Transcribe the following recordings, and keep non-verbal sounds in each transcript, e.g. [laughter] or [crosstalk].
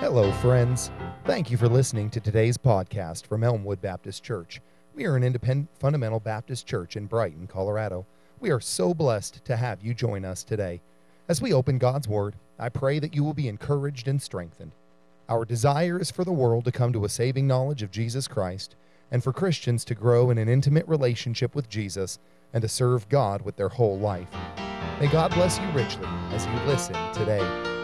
Hello, friends. Thank you for listening to today's podcast from Elmwood Baptist Church. We are an independent fundamental Baptist church in Brighton, Colorado. We are so blessed to have you join us today. As we open God's Word, I pray that you will be encouraged and strengthened. Our desire is for the world to come to a saving knowledge of Jesus Christ and for Christians to grow in an intimate relationship with Jesus and to serve God with their whole life. May God bless you richly as you listen today.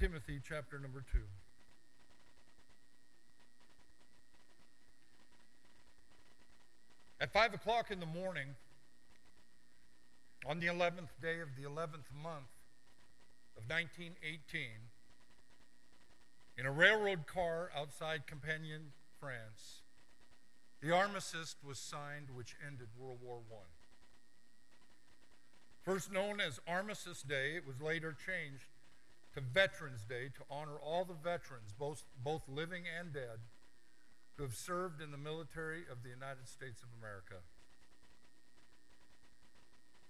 Timothy chapter number 2. At 5 o'clock in the morning, on the 11th day of the 11th month of 1918, in a railroad car outside Compiègne, France, the armistice was signed which ended World War I. First known as Armistice Day, it was later changed to Veterans Day to honor all the veterans, both, both living and dead, who have served in the military of the United States of America.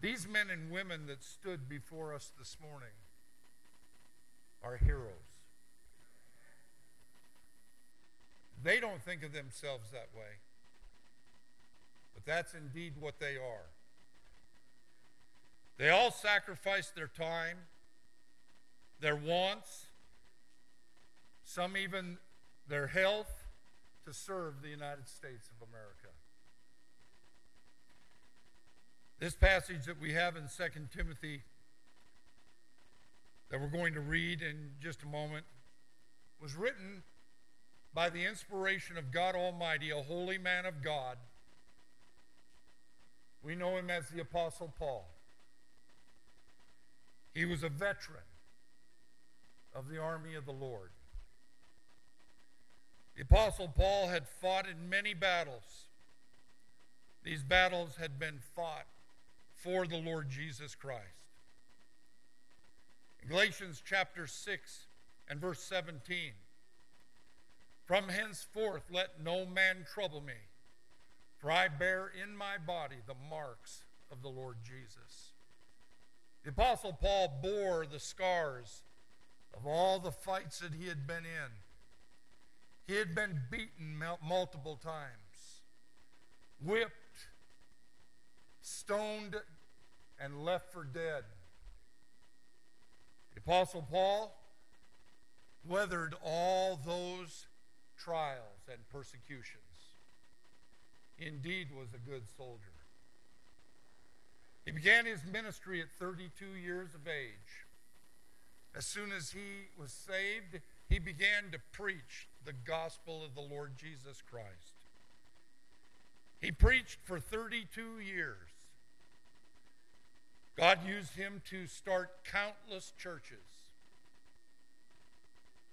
These men and women that stood before us this morning are heroes. They don't think of themselves that way, but that's indeed what they are. They all sacrificed their time, their wants, some even their health to serve the United States of America. This passage that we have in 2 Timothy that we're going to read in just a moment was written by the inspiration of God Almighty, a holy man of God. We know him as the Apostle Paul. He was a veteran of the army of the Lord. The Apostle Paul had fought in many battles. These battles had been fought for the Lord Jesus Christ. Galatians chapter 6 and verse 17 From henceforth let no man trouble me, for I bear in my body the marks of the Lord Jesus. The Apostle Paul bore the scars of all the fights that he had been in. He had been beaten multiple times, whipped, stoned, and left for dead. The Apostle Paul weathered all those trials and persecutions. Indeed, was a good soldier. He began his ministry at 32 years of age. As soon as he was saved, he began to preach the gospel of the Lord Jesus Christ. He preached for 32 years. God used him to start countless churches.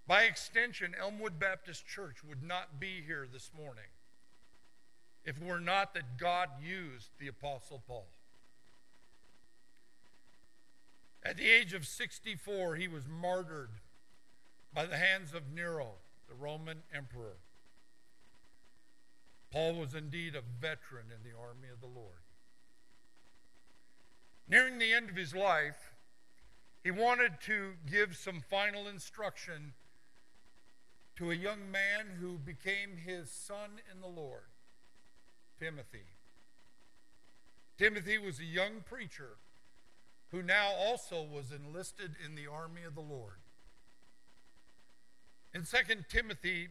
By extension, Elmwood Baptist Church would not be here this morning if it were not that God used the Apostle Paul. At the age of 64, he was martyred by the hands of Nero, the Roman emperor. Paul was indeed a veteran in the army of the Lord. Nearing the end of his life, he wanted to give some final instruction to a young man who became his son in the Lord, Timothy. Timothy was a young preacher who now also was enlisted in the army of the Lord. In 2 Timothy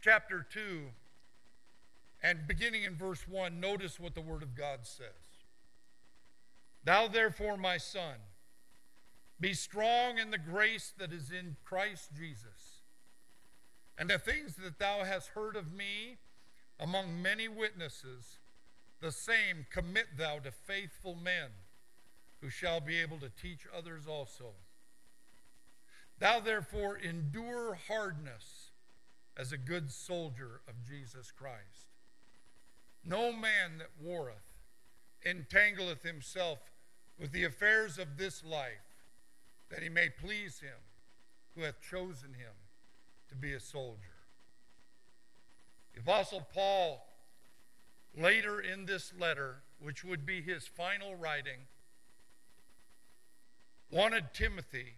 chapter 2 and beginning in verse 1, notice what the Word of God says. Thou therefore, my son, be strong in the grace that is in Christ Jesus. And the things that thou hast heard of me among many witnesses, the same commit thou to faithful men who shall be able to teach others also. Thou therefore endure hardness as a good soldier of Jesus Christ. No man that warreth entangleth himself with the affairs of this life, that he may please him who hath chosen him to be a soldier. The Apostle Paul later in this letter, which would be his final writing, wanted Timothy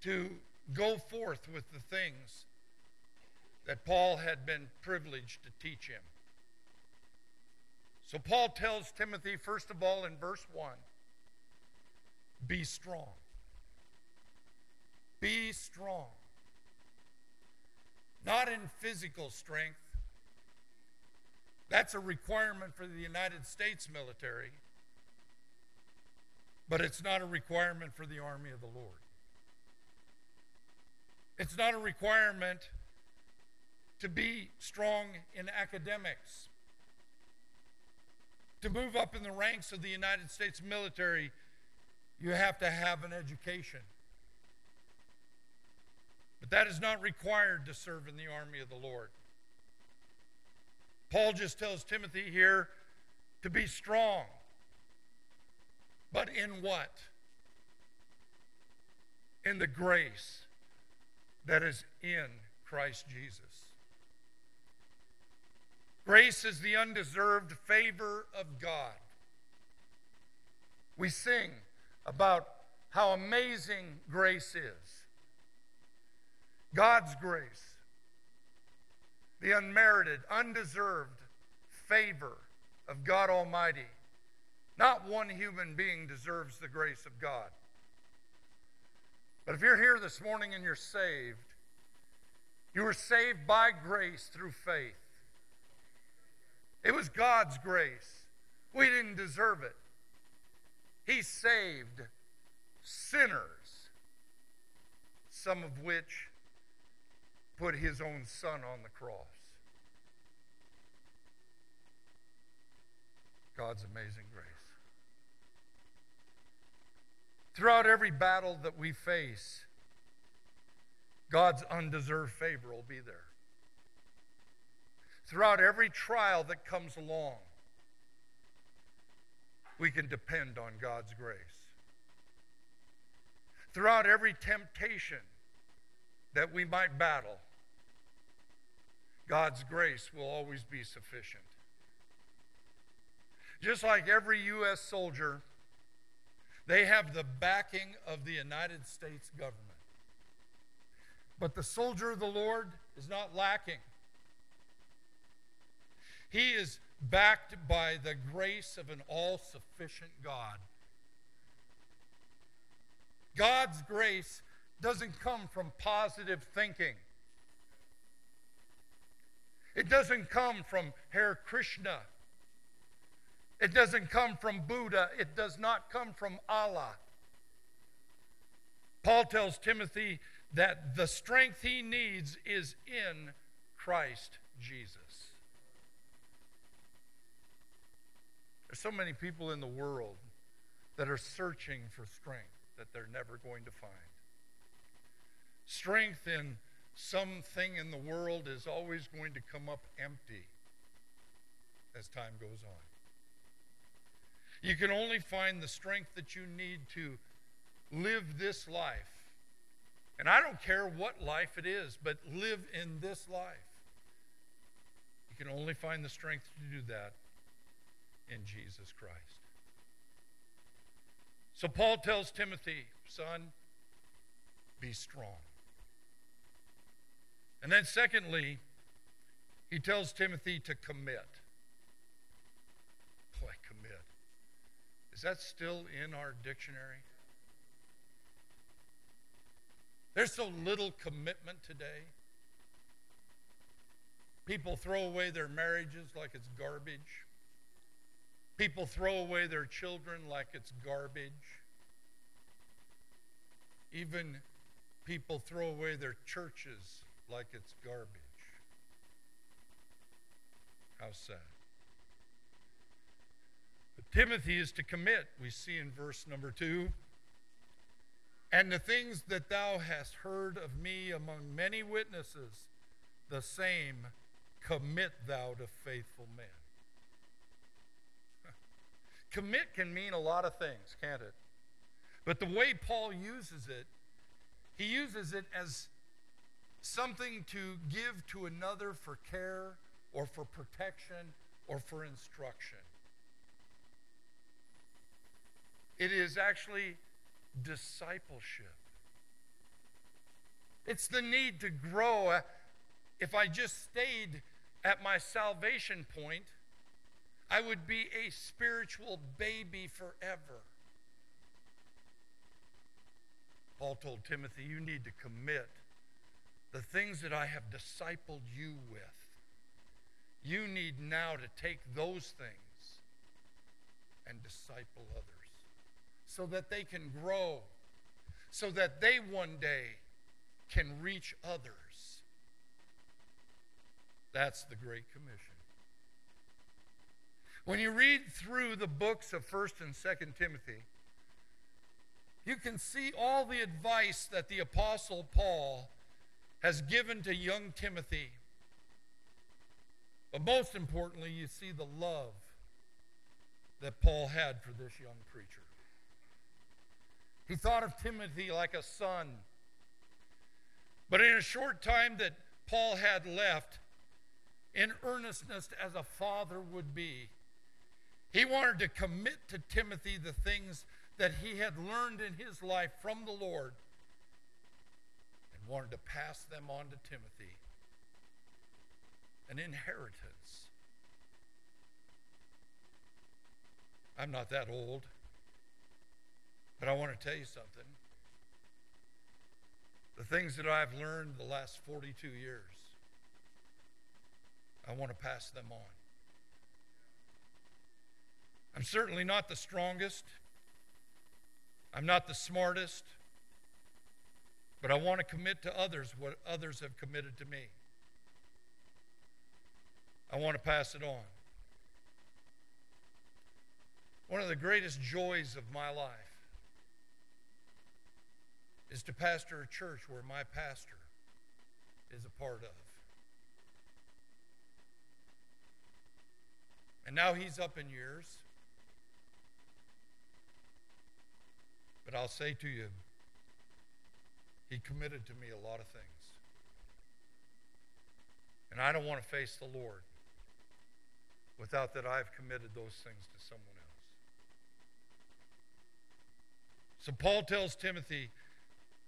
to go forth with the things that Paul had been privileged to teach him. So Paul tells Timothy, first of all, in verse 1 be strong. Be strong. Not in physical strength. That's a requirement for the United States military, but it's not a requirement for the army of the Lord. It's not a requirement to be strong in academics. To move up in the ranks of the United States military, you have to have an education. But that is not required to serve in the army of the Lord. Paul just tells Timothy here to be strong. But in what? In the grace that is in Christ Jesus. Grace is the undeserved favor of God. We sing about how amazing grace is. God's grace, the unmerited, undeserved favor of God Almighty. Not one human being deserves the grace of God. But if you're here this morning and you're saved, you were saved by grace through faith. It was God's grace. We didn't deserve it. He saved sinners, some of which put his own son on the cross. God's amazing grace. Throughout every battle that we face, God's undeserved favor will be there throughout every trial that comes along, we can depend on God's grace. Throughout every temptation that we might battle, God's grace will always be sufficient. Just like every U.S. soldier, they have the backing of the United States government. But the soldier of the Lord is not lacking. He is backed by the grace of an all sufficient God. God's grace doesn't come from positive thinking. It doesn't come from Hare Krishna. It doesn't come from Buddha. It does not come from Allah. Paul tells Timothy that the strength he needs is in Christ Jesus. There's so many people in the world that are searching for strength that they're never going to find. Strength in something in the world is always going to come up empty as time goes on. You can only find the strength that you need to live this life. And I don't care what life it is, but live in this life. You can only find the strength to do that in Jesus Christ. So Paul tells Timothy, son, be strong. And then, secondly, he tells Timothy to commit. Boy, commit. Is that still in our dictionary? There's so little commitment today. People throw away their marriages like it's garbage. People throw away their children like it's garbage. Even people throw away their churches like it's garbage. How sad. Timothy is to commit, we see in verse number two. And the things that thou hast heard of me among many witnesses, the same commit thou to faithful men. [laughs] Commit can mean a lot of things, can't it? But the way Paul uses it, he uses it as something to give to another for care or for protection or for instruction. It is actually discipleship. It's the need to grow. Uh, if I just stayed at my salvation point, I would be a spiritual baby forever. Paul told Timothy, You need to commit the things that I have discipled you with. You need now to take those things and disciple others so that they can grow, so that they one day can reach others. That's the Great Commission. When you read through the books of 1st and 2nd Timothy, you can see all the advice that the Apostle Paul has given to young Timothy. But most importantly, you see the love that Paul had for this young preacher. He thought of Timothy like a son. But in a short time that Paul had left, in earnestness as a father would be, he wanted to commit to Timothy the things that he had learned in his life from the Lord and wanted to pass them on to Timothy an inheritance. I'm not that old, but I want to tell you something. The things that I've learned the last 42 years, I want to pass them on. I'm certainly not the strongest. I'm not the smartest. But I want to commit to others what others have committed to me. I want to pass it on. One of the greatest joys of my life is to pastor a church where my pastor is a part of. And now he's up in years. But I'll say to you, he committed to me a lot of things. And I don't want to face the Lord without that I've committed those things to someone else. So Paul tells Timothy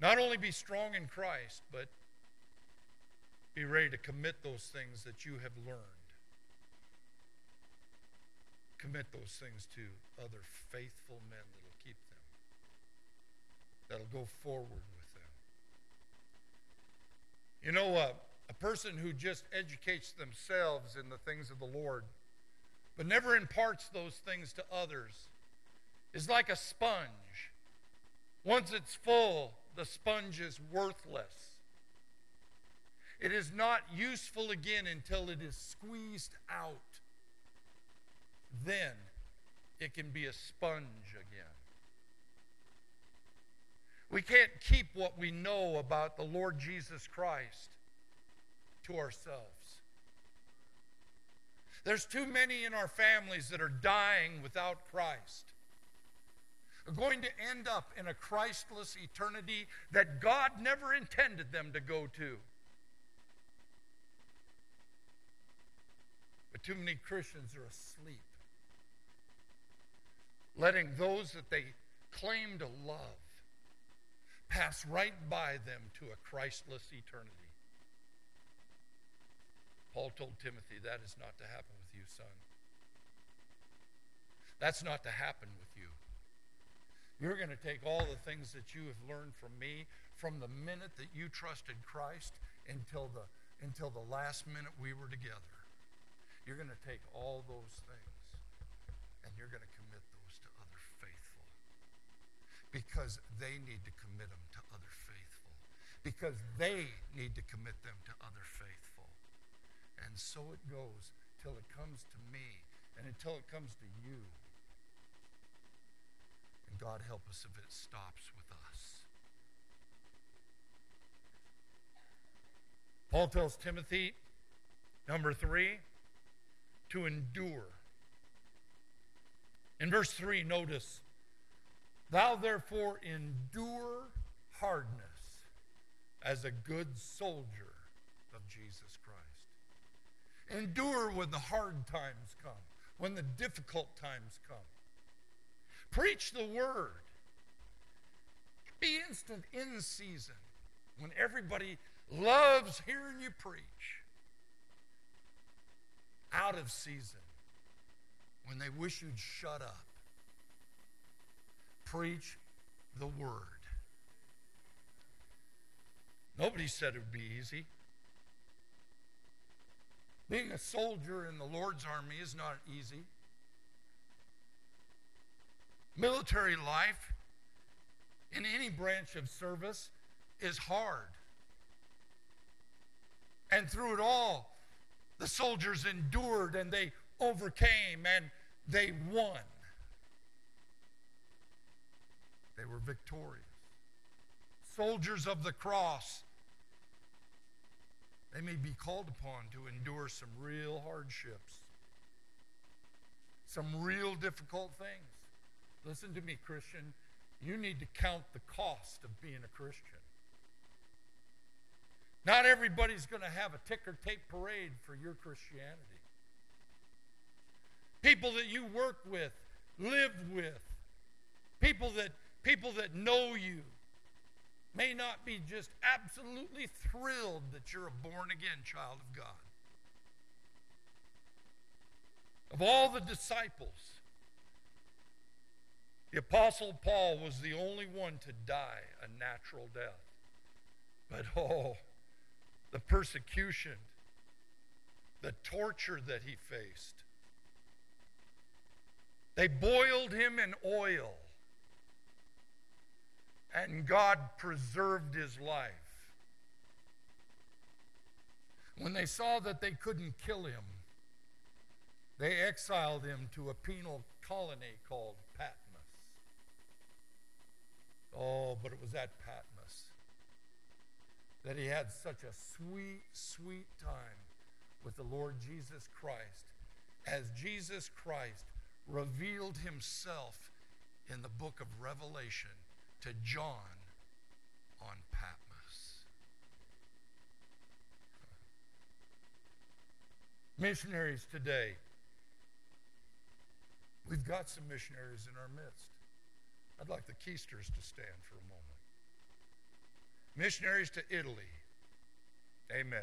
not only be strong in Christ, but be ready to commit those things that you have learned. Commit those things to other faithful men that'll keep them, that'll go forward with them. You know, uh, a person who just educates themselves in the things of the Lord, but never imparts those things to others, is like a sponge. Once it's full, the sponge is worthless. It is not useful again until it is squeezed out. Then it can be a sponge again. We can't keep what we know about the Lord Jesus Christ to ourselves. There's too many in our families that are dying without Christ. Going to end up in a Christless eternity that God never intended them to go to. But too many Christians are asleep, letting those that they claim to love pass right by them to a Christless eternity. Paul told Timothy, that is not to happen with you, son. That's not to happen with you. You're going to take all the things that you have learned from me from the minute that you trusted Christ until the, until the last minute we were together. You're going to take all those things and you're going to commit those to other faithful because they need to commit them to other faithful. Because they need to commit them to other faithful. And so it goes till it comes to me and until it comes to you. God help us if it stops with us. Paul tells Timothy, number three, to endure. In verse 3, notice Thou therefore endure hardness as a good soldier of Jesus Christ. Endure when the hard times come, when the difficult times come. Preach the word. Be instant in season when everybody loves hearing you preach. Out of season when they wish you'd shut up. Preach the word. Nobody said it would be easy. Being a soldier in the Lord's army is not easy. Military life in any branch of service is hard. And through it all, the soldiers endured and they overcame and they won. They were victorious. Soldiers of the cross, they may be called upon to endure some real hardships, some real difficult things. Listen to me, Christian. You need to count the cost of being a Christian. Not everybody's going to have a ticker tape parade for your Christianity. People that you work with, live with, people that people that know you may not be just absolutely thrilled that you're a born again child of God. Of all the disciples, the Apostle Paul was the only one to die a natural death. But oh, the persecution, the torture that he faced. They boiled him in oil, and God preserved his life. When they saw that they couldn't kill him, they exiled him to a penal colony called. Oh, but it was at Patmos that he had such a sweet, sweet time with the Lord Jesus Christ as Jesus Christ revealed himself in the book of Revelation to John on Patmos. Missionaries today. We've got some missionaries in our midst. I'd like the keisters to stand for a moment. Missionaries to Italy. Amen.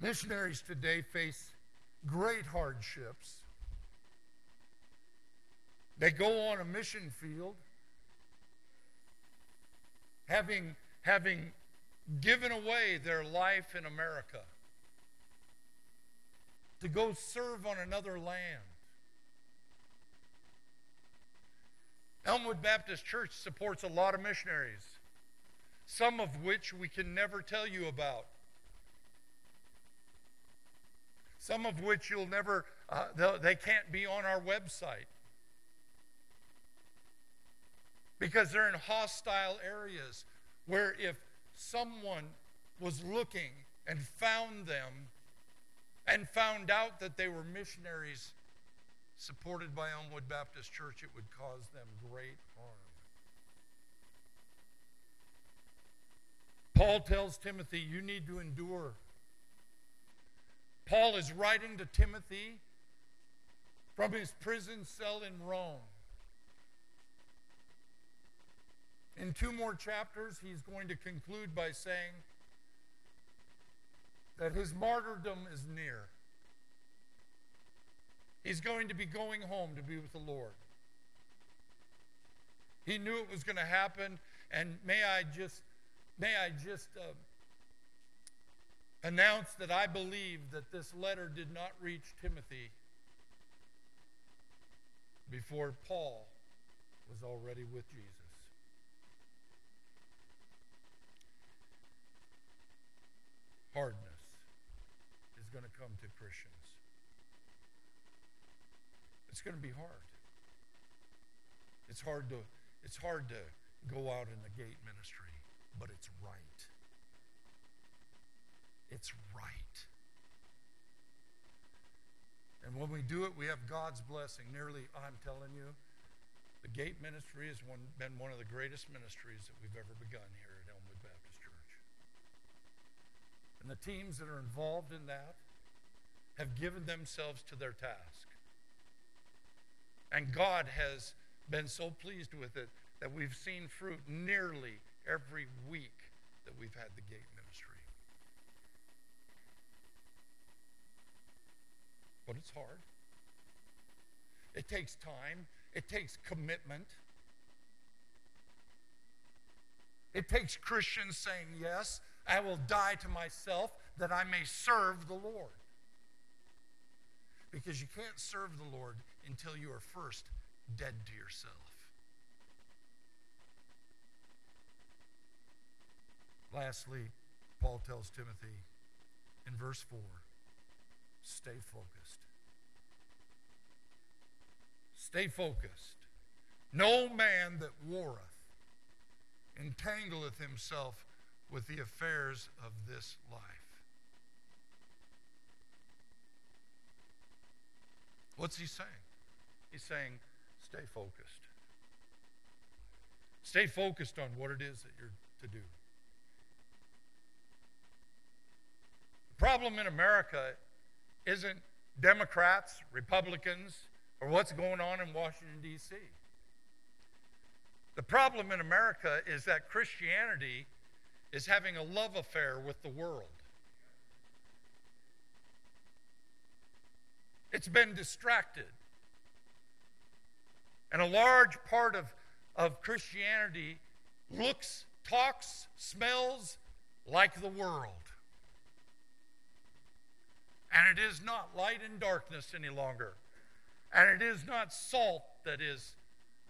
Missionaries today face great hardships. They go on a mission field having, having given away their life in America to go serve on another land. Elmwood Baptist Church supports a lot of missionaries, some of which we can never tell you about. Some of which you'll never, uh, they can't be on our website because they're in hostile areas where if someone was looking and found them and found out that they were missionaries supported by Elmwood Baptist Church, it would cause them great harm. Paul tells Timothy, You need to endure. Paul is writing to Timothy from his prison cell in Rome. In two more chapters, he's going to conclude by saying that his martyrdom is near. He's going to be going home to be with the Lord. He knew it was going to happen, and may I just, may I just uh, announce that I believe that this letter did not reach Timothy before Paul was already with Jesus. Hardness is going to come to Christians. It's going to be hard. It's hard to it's hard to go out in the gate ministry, but it's right. It's right. And when we do it, we have God's blessing. Nearly, I'm telling you, The Gate Ministry has one, been one of the greatest ministries that we've ever begun here at Elmwood Baptist Church. And the teams that are involved in that have given themselves to their task. And God has been so pleased with it that we've seen fruit nearly every week that we've had the gate ministry. But it's hard. It takes time, it takes commitment. It takes Christians saying, Yes, I will die to myself that I may serve the Lord. Because you can't serve the Lord until you are first dead to yourself. Lastly, Paul tells Timothy in verse 4 stay focused. Stay focused. No man that warreth entangleth himself with the affairs of this life. What's he saying? He's saying, stay focused. Stay focused on what it is that you're to do. The problem in America isn't Democrats, Republicans, or what's going on in Washington, D.C. The problem in America is that Christianity is having a love affair with the world. It's been distracted. And a large part of, of Christianity looks, talks, smells like the world. And it is not light and darkness any longer. And it is not salt that is,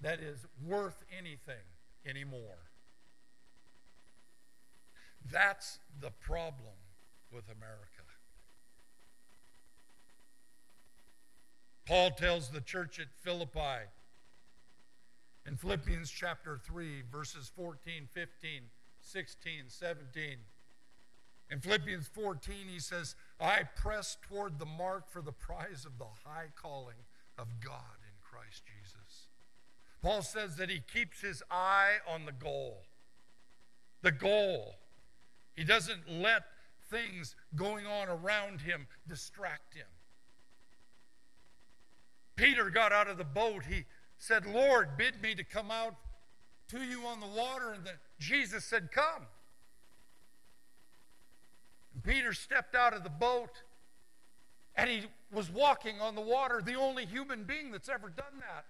that is worth anything anymore. That's the problem with America. Paul tells the church at Philippi in Philippians chapter 3, verses 14, 15, 16, 17. In Philippians 14, he says, I press toward the mark for the prize of the high calling of God in Christ Jesus. Paul says that he keeps his eye on the goal. The goal. He doesn't let things going on around him distract him. Peter got out of the boat. He said, Lord, bid me to come out to you on the water. And then Jesus said, Come. And Peter stepped out of the boat and he was walking on the water, the only human being that's ever done that.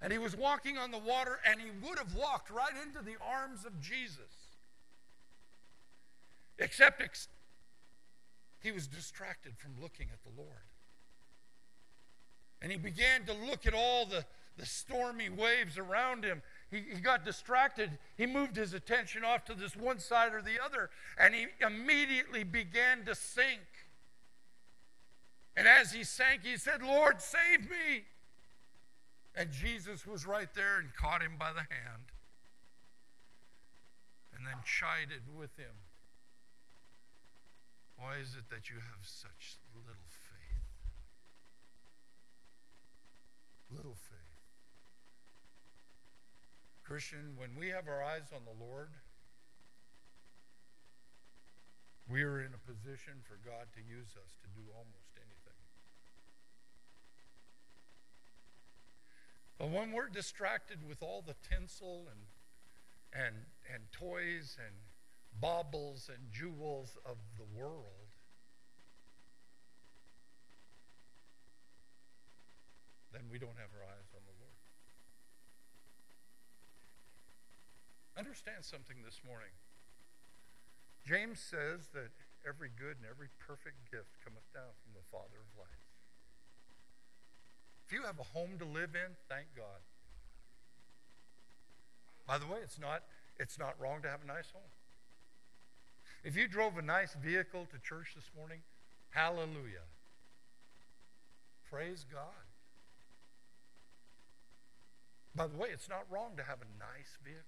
And he was walking on the water, and he would have walked right into the arms of Jesus. Except ex- he was distracted from looking at the Lord. And he began to look at all the, the stormy waves around him. He, he got distracted. He moved his attention off to this one side or the other, and he immediately began to sink. And as he sank, he said, Lord, save me. And Jesus was right there and caught him by the hand and then chided with him. Why is it that you have such little faith? little faith. Christian, when we have our eyes on the Lord, we are in a position for God to use us to do almost anything. But when we're distracted with all the tinsel and and and toys and baubles and jewels of the world, then we don't have our eyes on the Lord. Understand something this morning. James says that every good and every perfect gift cometh down from the Father of. If you have a home to live in, thank God. By the way, it's not, it's not wrong to have a nice home. If you drove a nice vehicle to church this morning, hallelujah. Praise God. By the way, it's not wrong to have a nice vehicle.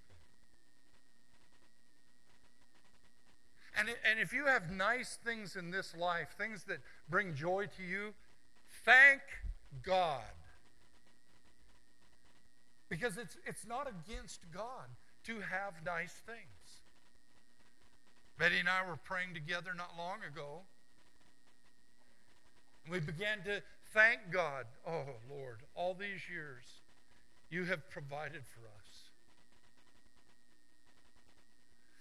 And, and if you have nice things in this life, things that bring joy to you, thank God Because it's, it's not against God to have nice things. Betty and I were praying together not long ago. We began to thank God. Oh, Lord, all these years you have provided for us.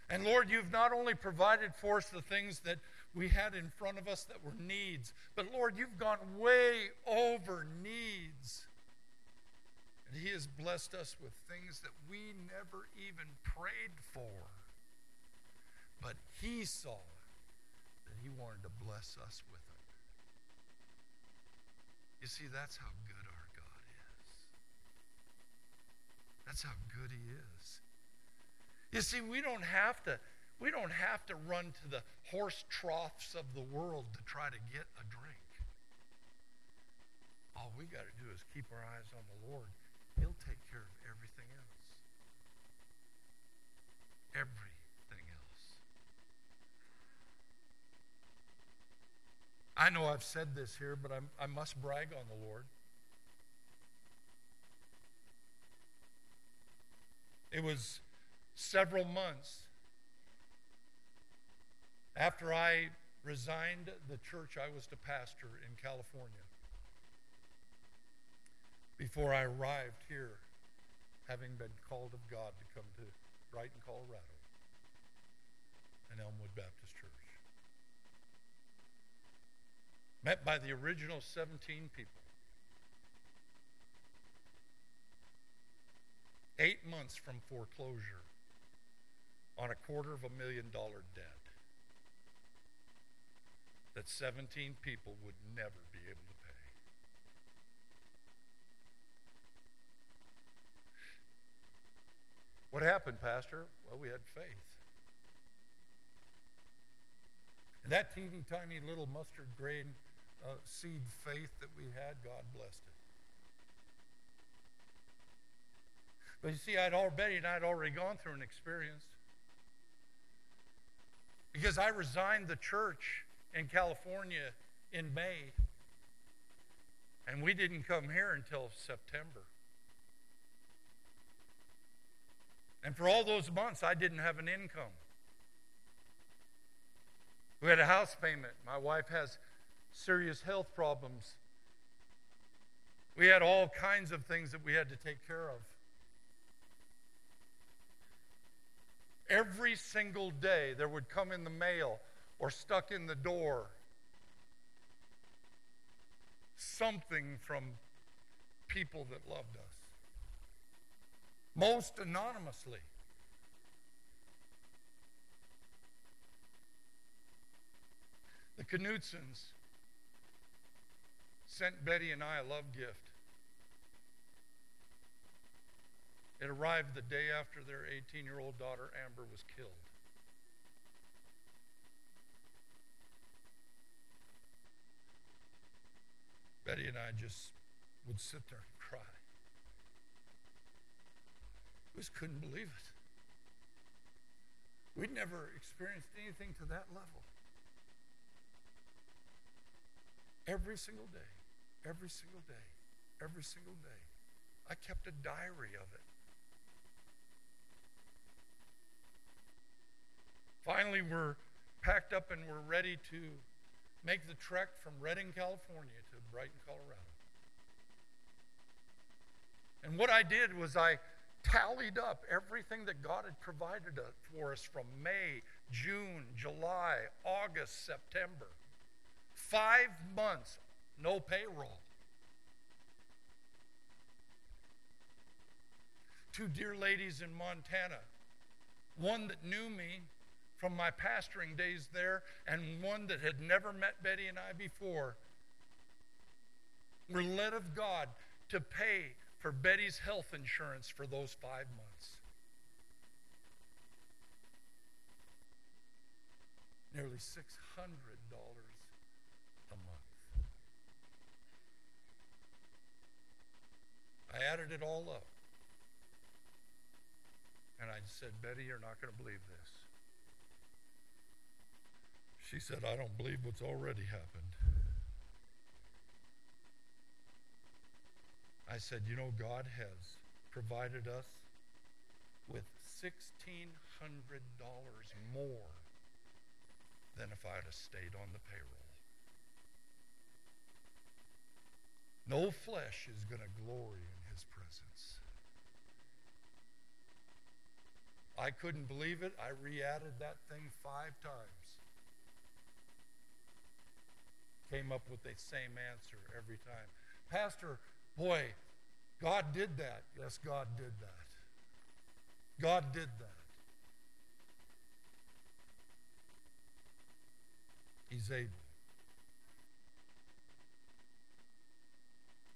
And Lord, you've not only provided for us the things that we had in front of us that were needs, but Lord, you've gone way over needs. And He has blessed us with things that we never even prayed for. But He saw that He wanted to bless us with it. You see, that's how good our God is. That's how good He is. You see, we don't have to we don't have to run to the horse troughs of the world to try to get a drink. All we got to do is keep our eyes on the Lord. He'll take care of everything else. Everything else. I know I've said this here, but I'm, i must brag on the Lord. It was several months after I resigned the church I was to pastor in California. Before I arrived here, having been called of God to come to Brighton, Colorado, and Elmwood Baptist Church. Met by the original 17 people. Eight months from foreclosure on a quarter of a million dollar debt that 17 people would never be able to pay. What happened, Pastor? Well, we had faith. And that teeny tiny little mustard grain uh, seed faith that we had, God blessed it. But you see, I'd already, and I'd already gone through an experience. Because I resigned the church in California in May, and we didn't come here until September. And for all those months, I didn't have an income. We had a house payment. My wife has serious health problems. We had all kinds of things that we had to take care of. Every single day, there would come in the mail or stuck in the door something from people that loved us, most anonymously. The Knutsons sent Betty and I a love gift. It arrived the day after their 18 year old daughter Amber was killed. Betty and I just would sit there and cry. We just couldn't believe it. We'd never experienced anything to that level. Every single day, every single day, every single day, I kept a diary of it. Finally, we're packed up and we're ready to make the trek from Redding, California to Brighton, Colorado. And what I did was I tallied up everything that God had provided for us from May, June, July, August, September. Five months, no payroll. Two dear ladies in Montana, one that knew me from my pastoring days there, and one that had never met Betty and I before, were led of God to pay for Betty's health insurance for those five months. Nearly $600 a month. I added it all up. And I said, Betty, you're not going to believe this. She said, I don't believe what's already happened. I said, You know, God has provided us with $1,600 more than if I'd have stayed on the payroll. No flesh is going to glory in his presence. I couldn't believe it. I re added that thing five times. Came up with the same answer every time. Pastor, boy, God did that. Yes, God did that. God did that. He's able.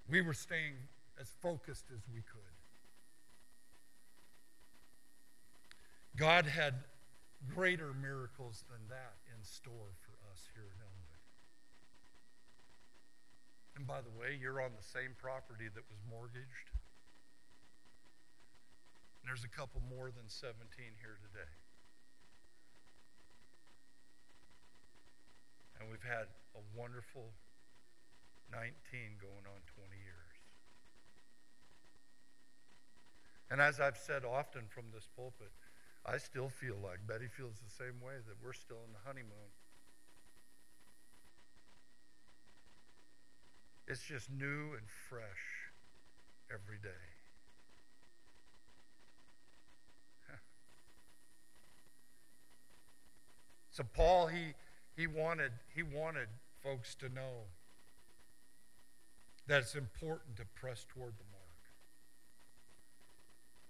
We were staying as focused as we could. God had greater miracles than that in store for us here in Elmwood. And by the way, you're on the same property that was mortgaged. There's a couple more than 17 here today. And we've had a wonderful 19 going on 20 years. And as I've said often from this pulpit, I still feel like Betty feels the same way that we're still in the honeymoon. It's just new and fresh every day. [laughs] so Paul he he wanted he wanted folks to know that it's important to press toward the mark.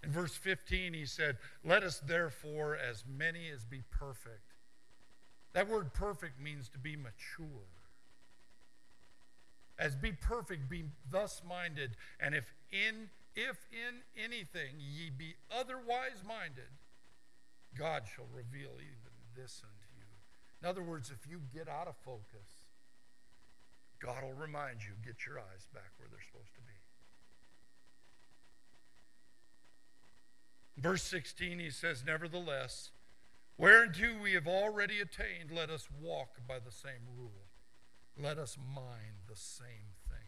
In verse 15, he said, Let us therefore, as many as be perfect. That word perfect means to be mature. As be perfect, be thus minded, and if in if in anything ye be otherwise minded, God shall reveal even this unto you. In other words, if you get out of focus, God will remind you, get your eyes back where they're supposed to be. Verse 16, he says, Nevertheless, whereunto we have already attained, let us walk by the same rule. Let us mind the same thing.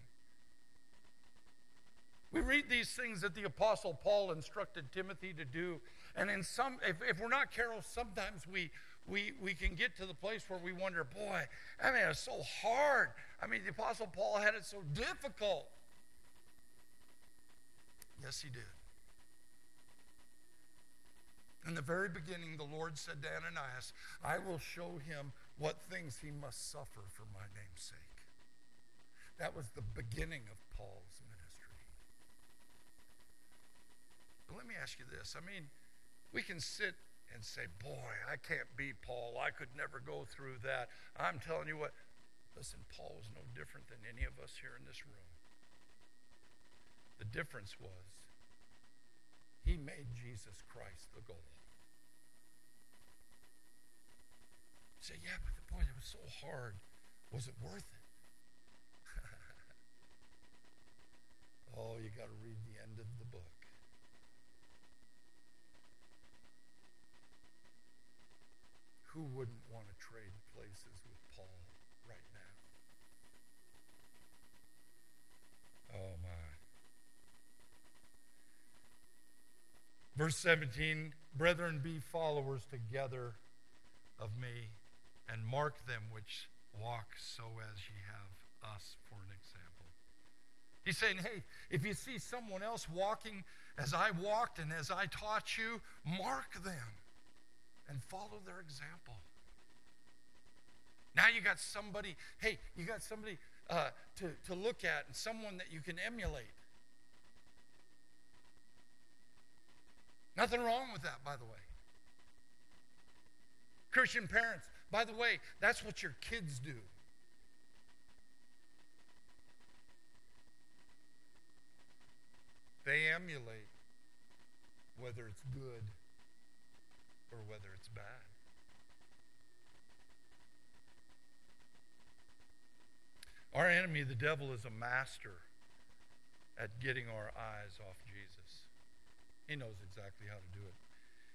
We read these things that the Apostle Paul instructed Timothy to do. And in some, if, if we're not careful, sometimes we, we, we can get to the place where we wonder, boy, I mean, it's so hard. I mean, the Apostle Paul had it so difficult. Yes, he did. In the very beginning, the Lord said to Ananias, I will show him what things he must suffer for my name's sake. That was the beginning of Paul's ministry. But let me ask you this. I mean, we can sit and say, Boy, I can't be Paul. I could never go through that. I'm telling you what, listen, Paul was no different than any of us here in this room. The difference was he made Jesus Christ the goal. Say, yeah, but the boy, it was so hard. Was it worth it? [laughs] oh, you got to read the end of the book. Who wouldn't want to trade places with Paul right now? Oh, my. Verse 17 Brethren, be followers together of me and mark them which walk so as ye have us for an example. He's saying, hey, if you see someone else walking as I walked and as I taught you, mark them and follow their example. Now you got somebody, hey, you got somebody uh, to, to look at and someone that you can emulate. Nothing wrong with that, by the way. Christian parents, by the way, that's what your kids do. They emulate whether it's good or whether it's bad. Our enemy, the devil, is a master at getting our eyes off Jesus. He knows exactly how to do it.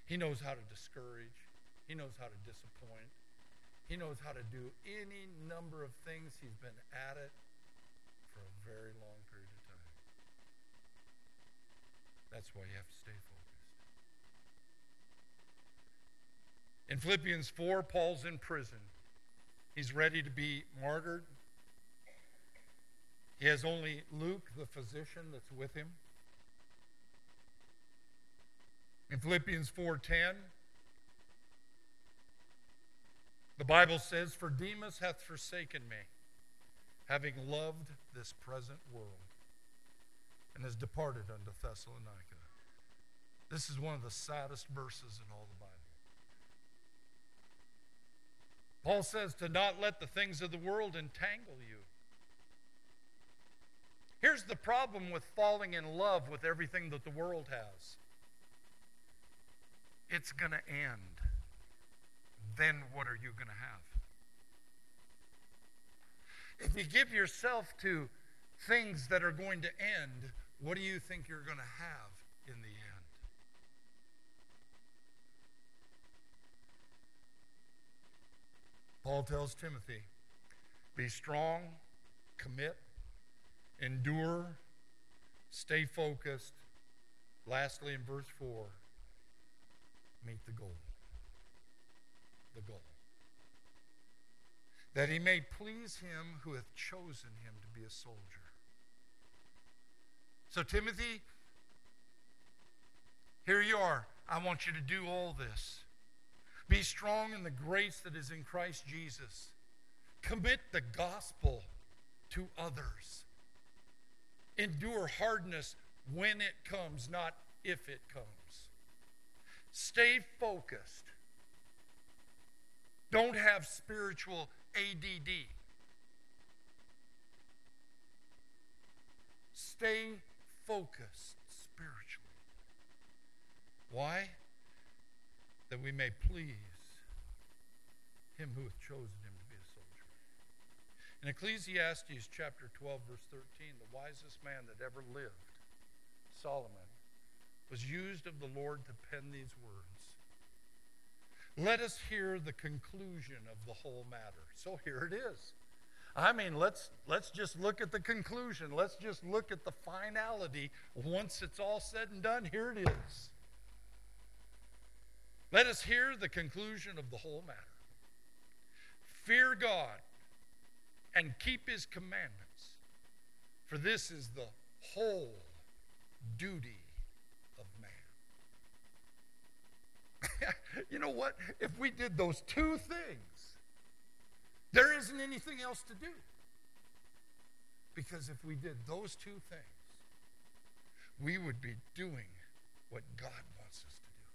He knows how to discourage. He knows how to disappoint. He knows how to do any number of things. He's been at it for a very long period of time. That's why you have to stay focused. In Philippians 4, Paul's in prison. He's ready to be martyred. He has only Luke, the physician, that's with him. In Philippians 4:10, the Bible says, "For Demas hath forsaken me, having loved this present world, and has departed unto Thessalonica." This is one of the saddest verses in all the Bible. Paul says to not let the things of the world entangle you. Here's the problem with falling in love with everything that the world has it's going to end. Then what are you going to have? If you give yourself to things that are going to end, what do you think you're going to have in the end? Paul tells Timothy, be strong, commit, endure, stay focused. Lastly, in verse 4, meet the goal. The goal. That he may please him who hath chosen him to be a soldier. So, Timothy, here you are. I want you to do all this. Be strong in the grace that is in Christ Jesus. Commit the gospel to others. Endure hardness when it comes, not if it comes. Stay focused. Don't have spiritual ADD. Stay focused spiritually. Why? That we may please him who hath chosen him to be a soldier. In Ecclesiastes chapter 12, verse 13, the wisest man that ever lived, Solomon, was used of the Lord to pen these words. Let us hear the conclusion of the whole matter. So here it is. I mean, let's let's just look at the conclusion. Let's just look at the finality. Once it's all said and done, here it is. Let us hear the conclusion of the whole matter. Fear God and keep his commandments, for this is the whole duty [laughs] you know what? If we did those two things, there isn't anything else to do. Because if we did those two things, we would be doing what God wants us to do.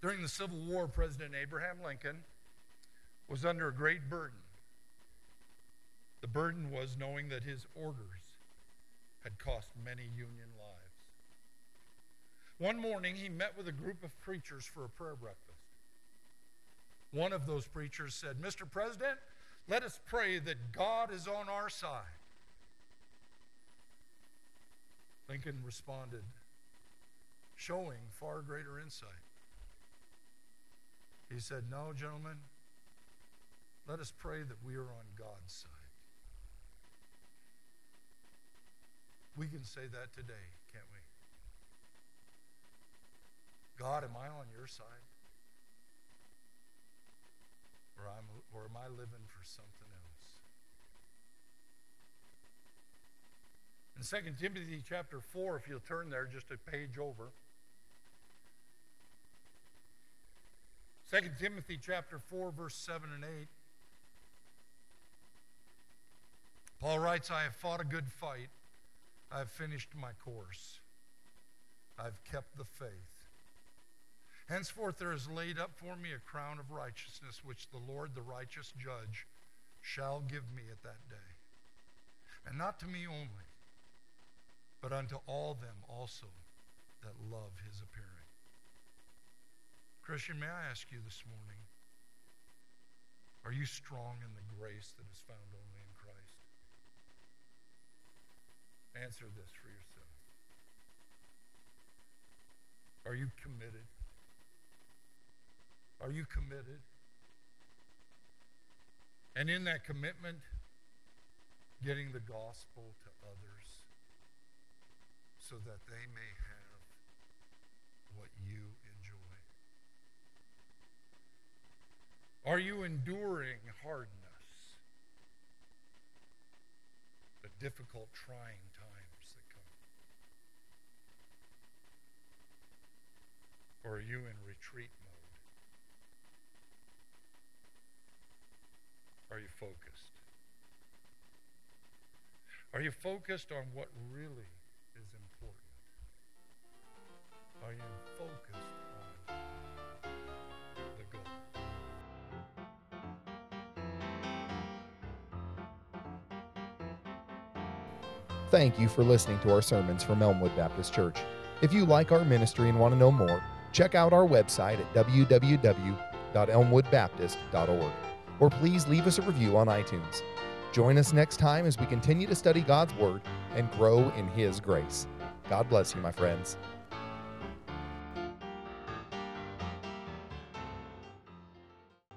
During the Civil War, President Abraham Lincoln was under a great burden. The burden was knowing that his orders had cost many Union. One morning, he met with a group of preachers for a prayer breakfast. One of those preachers said, Mr. President, let us pray that God is on our side. Lincoln responded, showing far greater insight. He said, No, gentlemen, let us pray that we are on God's side. We can say that today, can't we? God, am I on your side? Or, I'm, or am I living for something else? In 2 Timothy chapter 4, if you'll turn there just a page over. 2 Timothy chapter 4, verse 7 and 8. Paul writes, I have fought a good fight. I have finished my course. I've kept the faith. Henceforth there is laid up for me a crown of righteousness, which the Lord, the righteous judge, shall give me at that day. And not to me only, but unto all them also that love his appearing. Christian, may I ask you this morning, are you strong in the grace that is found only in Christ? Answer this for yourself. Are you committed? Are you committed? And in that commitment, getting the gospel to others. so that they may have what you enjoy? Are you enduring hardness? The difficult, trying times that come? Or are you in retreat Are you focused? Are you focused on what really is important? Are you focused on the goal? Thank you for listening to our sermons from Elmwood Baptist Church. If you like our ministry and want to know more, check out our website at www.elmwoodbaptist.org or please leave us a review on iTunes. Join us next time as we continue to study God's Word and grow in His grace. God bless you, my friends.